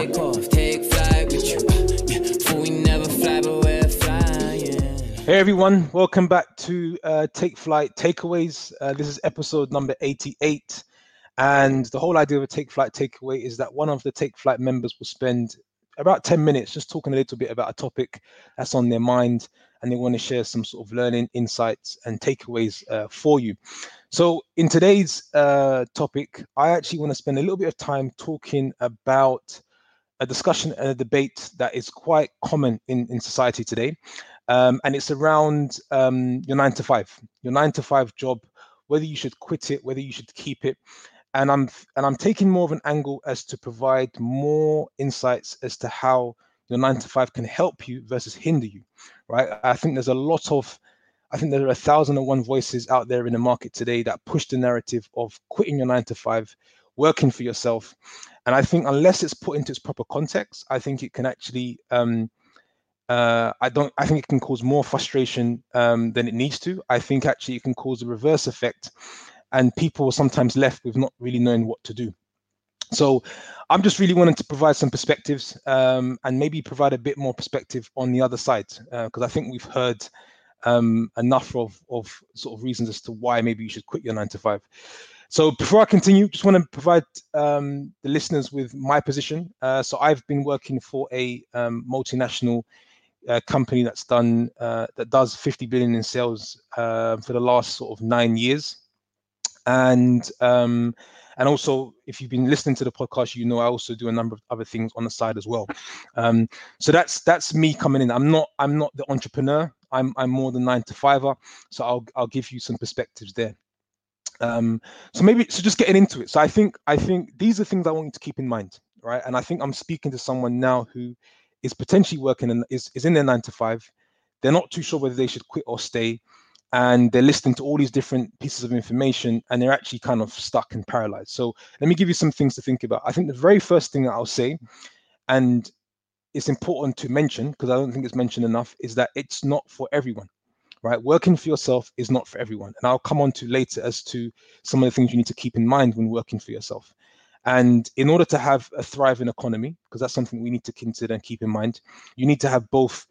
take off, take flight with you. we never fly, but we're flying. Hey everyone, welcome back to uh, Take Flight Takeaways. Uh, this is episode number 88. And the whole idea of a Take Flight Takeaway is that one of the Take Flight members will spend about 10 minutes just talking a little bit about a topic that's on their mind and they want to share some sort of learning insights and takeaways uh, for you. So, in today's uh, topic, I actually want to spend a little bit of time talking about a discussion and a debate that is quite common in, in society today. Um, and it's around um, your nine to five, your nine to five job, whether you should quit it, whether you should keep it. And I'm and I'm taking more of an angle as to provide more insights as to how your nine to five can help you versus hinder you, right? I think there's a lot of I think there are a thousand and one voices out there in the market today that push the narrative of quitting your nine to five, working for yourself. And I think unless it's put into its proper context, I think it can actually, um, uh, I don't, I think it can cause more frustration um, than it needs to. I think actually it can cause a reverse effect, and people are sometimes left with not really knowing what to do. So I'm just really wanting to provide some perspectives um, and maybe provide a bit more perspective on the other side because uh, I think we've heard um, enough of, of sort of reasons as to why maybe you should quit your nine to five. So before I continue, just want to provide um, the listeners with my position. Uh, so I've been working for a um, multinational uh, company that's done uh, that does 50 billion in sales uh, for the last sort of nine years, and um, and also if you've been listening to the podcast, you know I also do a number of other things on the side as well. Um, so that's that's me coming in. I'm not I'm not the entrepreneur. I'm I'm more than nine to fiver. So I'll I'll give you some perspectives there. Um, so maybe so just getting into it. So I think I think these are things I want you to keep in mind, right? And I think I'm speaking to someone now who is potentially working and is, is in their nine to five. They're not too sure whether they should quit or stay. And they're listening to all these different pieces of information and they're actually kind of stuck and paralyzed. So let me give you some things to think about. I think the very first thing that I'll say, and it's important to mention because I don't think it's mentioned enough is that it's not for everyone, right? Working for yourself is not for everyone. And I'll come on to later as to some of the things you need to keep in mind when working for yourself. And in order to have a thriving economy, because that's something we need to consider and keep in mind, you need to have both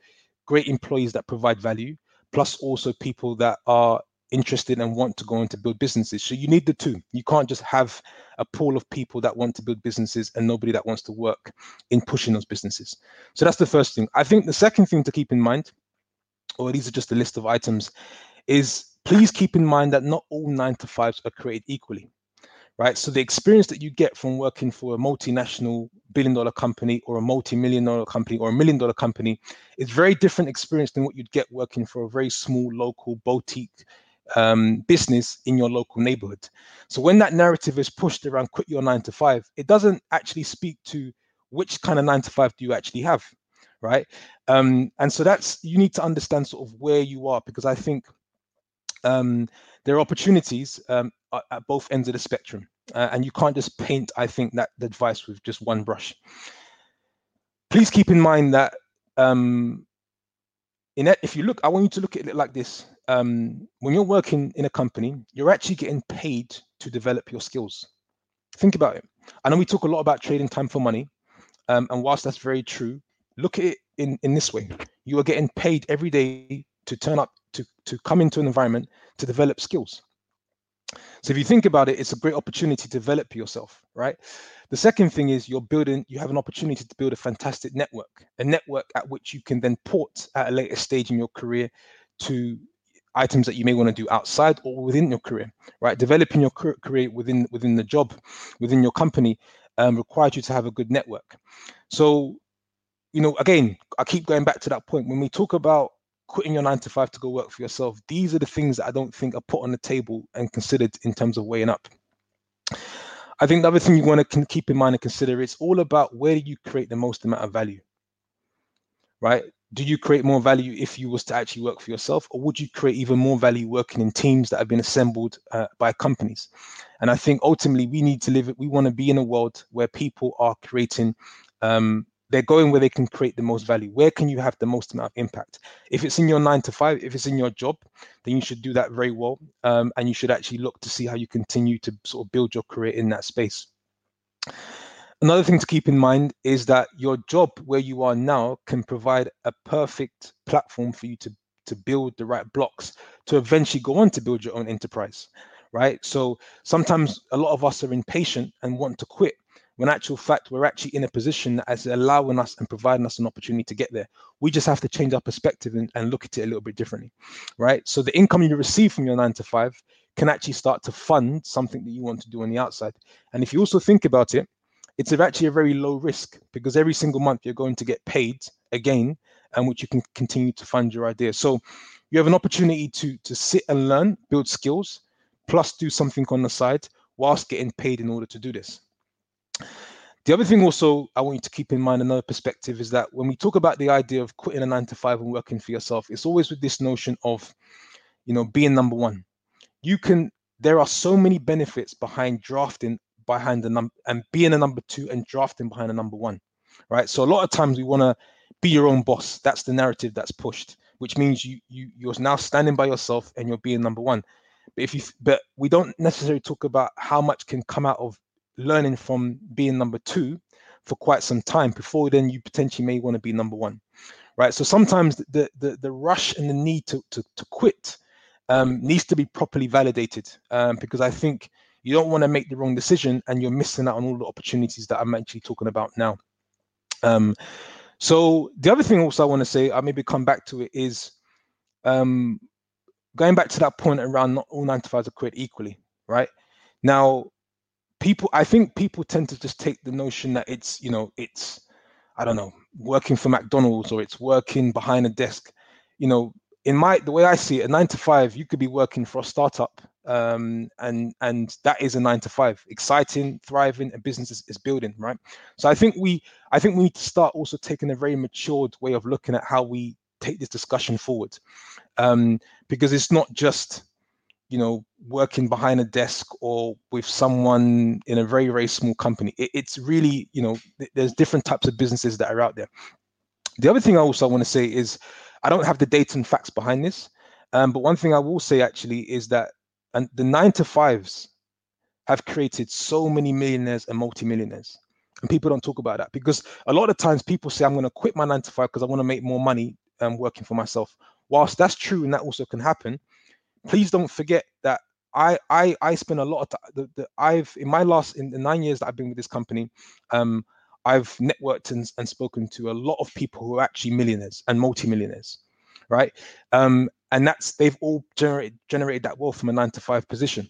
great employees that provide value, plus also people that are interested and want to go into build businesses. So you need the two. You can't just have a pool of people that want to build businesses and nobody that wants to work in pushing those businesses. So that's the first thing. I think the second thing to keep in mind, or these are just a list of items, is please keep in mind that not all nine to fives are created equally. Right. So the experience that you get from working for a multinational billion dollar company or a multi-million dollar company or a million dollar company is very different experience than what you'd get working for a very small local boutique um, business in your local neighborhood. So when that narrative is pushed around quit your nine to five, it doesn't actually speak to which kind of nine to five do you actually have, right? Um, and so that's you need to understand sort of where you are because I think um, there are opportunities um, at both ends of the spectrum, uh, and you can't just paint I think that advice with just one brush. Please keep in mind that um, in it, if you look, I want you to look at it like this um, when you're working in a company, you're actually getting paid to develop your skills. Think about it. I know we talk a lot about trading time for money, um, and whilst that's very true, look at it in in this way: you are getting paid every day to turn up to to come into an environment to develop skills. So if you think about it, it's a great opportunity to develop yourself, right? The second thing is you're building, you have an opportunity to build a fantastic network, a network at which you can then port at a later stage in your career to items that you may want to do outside or within your career right developing your career within within the job within your company um, requires you to have a good network so you know again i keep going back to that point. When we talk about quitting your nine to five to go work for yourself these are the things that i don't think are put on the table and considered in terms of weighing up. I think the other thing you want to keep in mind and consider it's all about where do you create the most amount of value right? Do you create more value if you was to actually work for yourself or would you create even more value working in teams that have been assembled uh, by companies? And i think ultimately we need to live we want to be in a world where people are creating um, they're going where they can create the most value. Where can you have the most amount of impact? If it's in your nine to five if it's in your job then you should do that very well um, and you should actually look to see how you continue to sort of build your career in that space. Another thing to keep in mind is that your job where you are now can provide a perfect platform for you to, to build the right blocks to eventually go on to build your own enterprise, right? So sometimes a lot of us are impatient and want to quit when actual fact we're actually in a position that is allowing us and providing us an opportunity to get there. We just have to change our perspective and, and look at it a little bit differently, right? So the income you receive from your nine to five can actually start to fund something that you want to do on the outside. And if you also think about it, it's actually a very low risk because every single month you're going to get paid again and which you can continue to fund your idea. So you have an opportunity to to sit and learn, build skills, plus do something on the side whilst getting paid in order to do this. The other thing also I want you to keep in mind another perspective is that when we talk about the idea of quitting a nine to five and working for yourself, it's always with this notion of, you know, being number one. You can there are so many benefits behind drafting behind the number and being a number two and drafting behind a number one. Right. So a lot of times we want to be your own boss. That's the narrative that's pushed, which means you you you're now standing by yourself and you're being number one. But if you but we don't necessarily talk about how much can come out of learning from being number two for quite some time before then you potentially may want to be number one right? So sometimes the the, the rush and the need to to, to quit um, needs to be properly validated um, because i think you don't want to make the wrong decision and you're missing out on all the opportunities that i'm actually talking about now. Um, so the other thing also i want to say i maybe come back to it is um, going back to that point around not all nine to fives are created equally right? Now people i think people tend to just take the notion that it's you know it's i don't know working for mcdonald's or it's working behind a desk. You know in my the way i see it a nine to five you could be working for a startup um, and and that is a nine to five. Exciting thriving and business is, is building right? So i think we i think we need to start also taking a very matured way of looking at how we take this discussion forward. Um, because it's not just you know working behind a desk or with someone in a very very small company. It, it's really you know th- there's different types of businesses that are out there. The other thing i also want to say is i don't have the data and facts behind this um, but one thing i will say actually is that and the nine to fives have created so many millionaires and multimillionaires and people don't talk about that because a lot of times people say i'm going to quit my nine to five because i want to make more money um, working for myself whilst that's true and that also can happen please don't forget that I I I spend a lot of time. The, the, I've in my last in the nine years that I've been with this company, um, I've networked and, and spoken to a lot of people who are actually millionaires and multimillionaires, right? Um, and that's they've all generated generated that wealth from a nine to five position,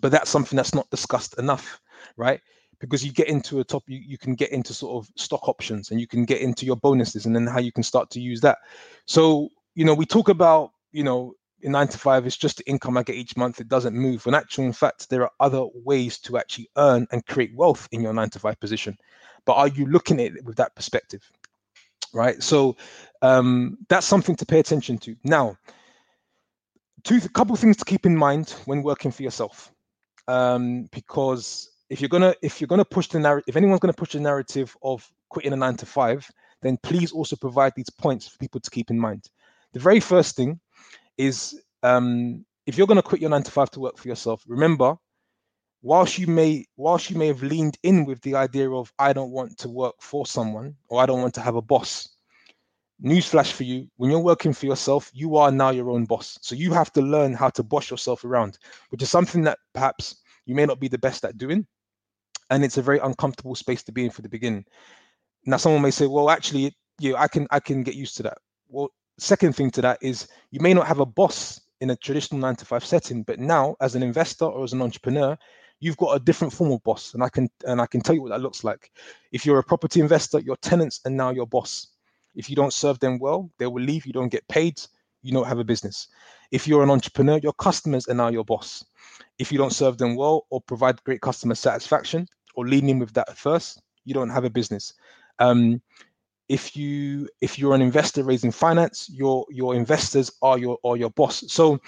but that's something that's not discussed enough, right? Because you get into a top, you, you can get into sort of stock options and you can get into your bonuses and then how you can start to use that. So you know we talk about you know nine to five is just the income I get each month. It doesn't move. When actual, in fact, there are other ways to actually earn and create wealth in your nine to five position. But are you looking at it with that perspective? Right. So um, that's something to pay attention to. Now, two couple things to keep in mind when working for yourself, um, because if you're gonna if you're gonna push the narrative, if anyone's gonna push the narrative of quitting a nine to five, then please also provide these points for people to keep in mind. The very first thing is um, if you're going to quit your nine to five to work for yourself, remember, whilst you may whilst you may have leaned in with the idea of I don't want to work for someone or I don't want to have a boss. Newsflash for you: when you're working for yourself, you are now your own boss. So you have to learn how to boss yourself around, which is something that perhaps you may not be the best at doing, and it's a very uncomfortable space to be in for the beginning. Now, someone may say, "Well, actually, you, I can I can get used to that." Well, second thing to that is you may not have a boss in a traditional nine to five setting, but now as an investor or as an entrepreneur, you've got a different form of boss. And I can and I can tell you what that looks like. If you're a property investor, your tenants are now your boss. If you don't serve them well, they will leave, you don't get paid, you don't have a business. If you're an entrepreneur, your customers are now your boss. If you don't serve them well or provide great customer satisfaction or lean in with that first, you don't have a business. Um, if you if you're an investor raising finance your your investors are your or your boss. So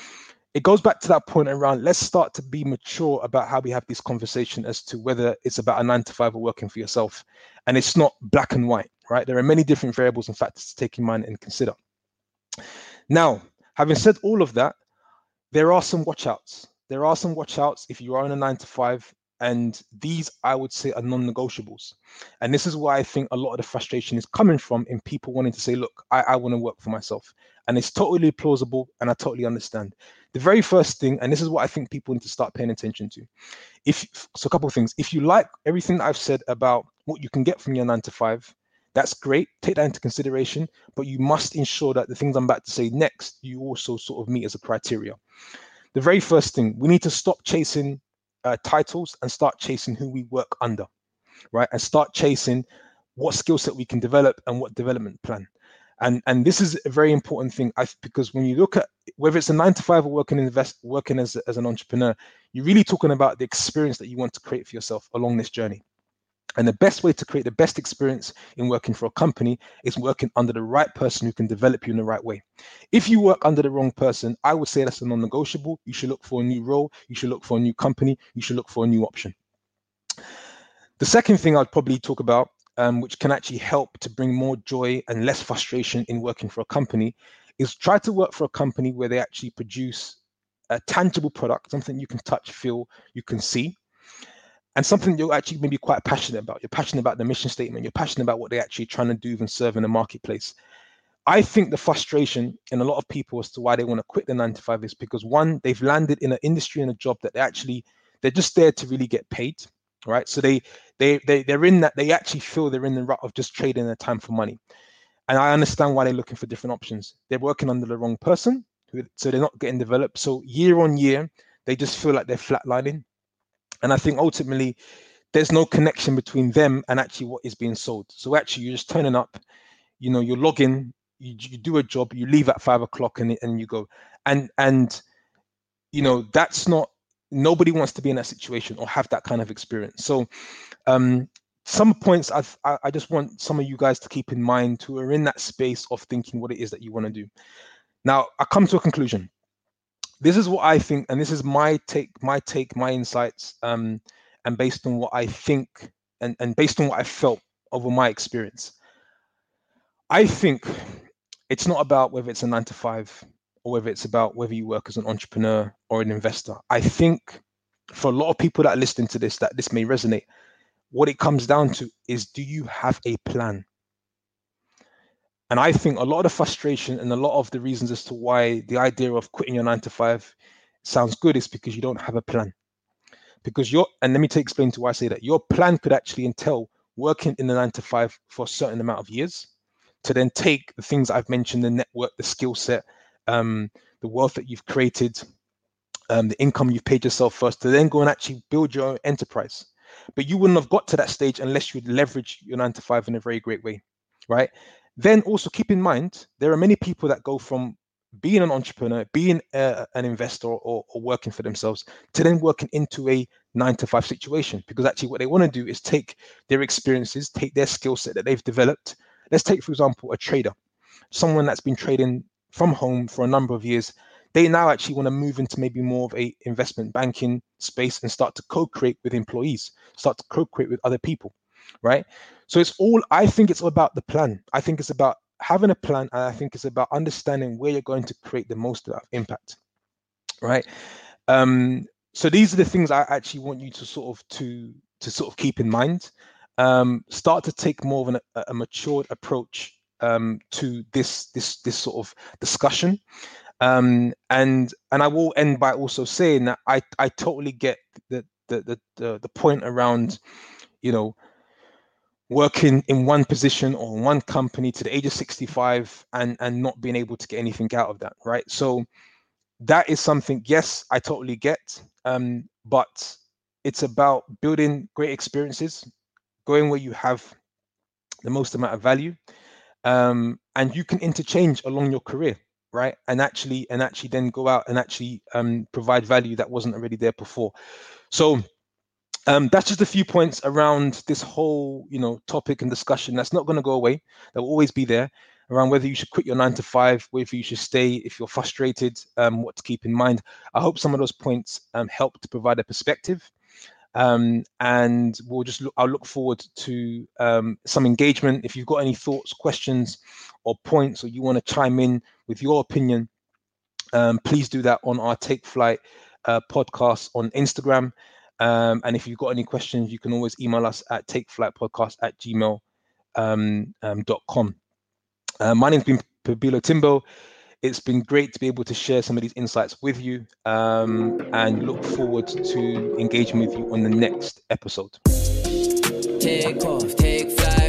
it goes back to that point around let's start to be mature about how we have this conversation as to whether it's about a nine to five or working for yourself. And it's not black and white right? There are many different variables and factors to take in mind and consider. Now having said all of that there are some watch outs. There are some watch outs if you are in a nine to five and these I would say are non-negotiables. And this is why I think a lot of the frustration is coming from in people wanting to say, look, I, I want to work for myself. And it's totally plausible and I totally understand. The very first thing, and this is what I think people need to start paying attention to. If so, a couple of things. If you like everything I've said about what you can get from your nine to five, that's great. Take that into consideration, but you must ensure that the things I'm about to say next, you also sort of meet as a criteria. The very first thing, we need to stop chasing uh, titles and start chasing who we work under, right? And start chasing what skill set we can develop and what development plan. And and this is a very important thing I, because when you look at whether it's a nine to five or working invest working as, as an entrepreneur, you're really talking about the experience that you want to create for yourself along this journey. And the best way to create the best experience in working for a company is working under the right person who can develop you in the right way. If you work under the wrong person, I would say that's a non negotiable. You should look for a new role, you should look for a new company, you should look for a new option. The second thing I'd probably talk about, um, which can actually help to bring more joy and less frustration in working for a company, is try to work for a company where they actually produce a tangible product, something you can touch, feel, you can see and something you're actually maybe quite passionate about. You're passionate about the mission statement. You're passionate about what they're actually trying to do and serve in the marketplace. I think the frustration in a lot of people as to why they want to quit the nine to five is because one, they've landed in an industry and a job that they actually they're just there to really get paid, right? So they they they they're in that they actually feel they're in the rut of just trading their time for money, and I understand why they're looking for different options. They're working under the wrong person, so they're not getting developed. So year on year, they just feel like they're flatlining and I think ultimately there's no connection between them and actually what is being sold. So actually you're just turning up, you know, you're logging, you, you do a job, you leave at five o'clock and, and you go. And and you know, that's not nobody wants to be in that situation or have that kind of experience. So um some points I've, I, I just want some of you guys to keep in mind who are in that space of thinking what it is that you want to do. Now, I come to a conclusion this is what I think, and this is my take, my take, my insights, um, and based on what I think, and, and based on what I felt over my experience. I think it's not about whether it's a nine to five or whether it's about whether you work as an entrepreneur or an investor. I think for a lot of people that are listening to this, that this may resonate. What it comes down to is do you have a plan? And I think a lot of the frustration and a lot of the reasons as to why the idea of quitting your nine to five sounds good is because you don't have a plan. Because your and let me explain to why I say that your plan could actually entail working in the nine to five for a certain amount of years to then take the things I've mentioned, the network, the skill set, um, the wealth that you've created, um, the income you've paid yourself first, to then go and actually build your own enterprise. But you wouldn't have got to that stage unless you'd leverage your nine to five in a very great way, right? Then also keep in mind, there are many people that go from being an entrepreneur, being a, an investor or, or working for themselves to then working into a nine to five situation because actually what they want to do is take their experiences, take their skill set that they've developed. Let's take, for example, a trader, someone that's been trading from home for a number of years. They now actually want to move into maybe more of a investment banking space and start to co-create with employees, start to co-create with other people, right? So it's all, I think it's all about the plan. I think it's about having a plan. And I think it's about understanding where you're going to create the most impact. Right. Um, so these are the things I actually want you to sort of to to sort of keep in mind. Um, start to take more of an, a matured approach um, to this this this sort of discussion. Um, and and I will end by also saying that I I totally get the the the the, the point around, you know, working in one position or one company to the age of 65 and and not being able to get anything out of that right? So that is something yes i totally get um, but it's about building great experiences going where you have the most amount of value um, and you can interchange along your career right? And actually and actually then go out and actually um, provide value that wasn't already there before. So um, that's just a few points around this whole you know topic and discussion that's not going to go away that will always be there around whether you should quit your nine to five whether you should stay if you're frustrated um, what to keep in mind. I hope some of those points um, help to provide a perspective. Um, and we'll just look i'll look forward to um, some engagement. If you've got any thoughts questions or points or you want to chime in with your opinion um, please do that on our take flight uh, podcast on instagram Um, and if you've got any questions, you can always email us at takeflightpodcast at gmail um, um. Uh, my name's been Pabilo Timbo. It's been great to be able to share some of these insights with you um, and look forward to engaging with you on the next episode. Take off, take flight.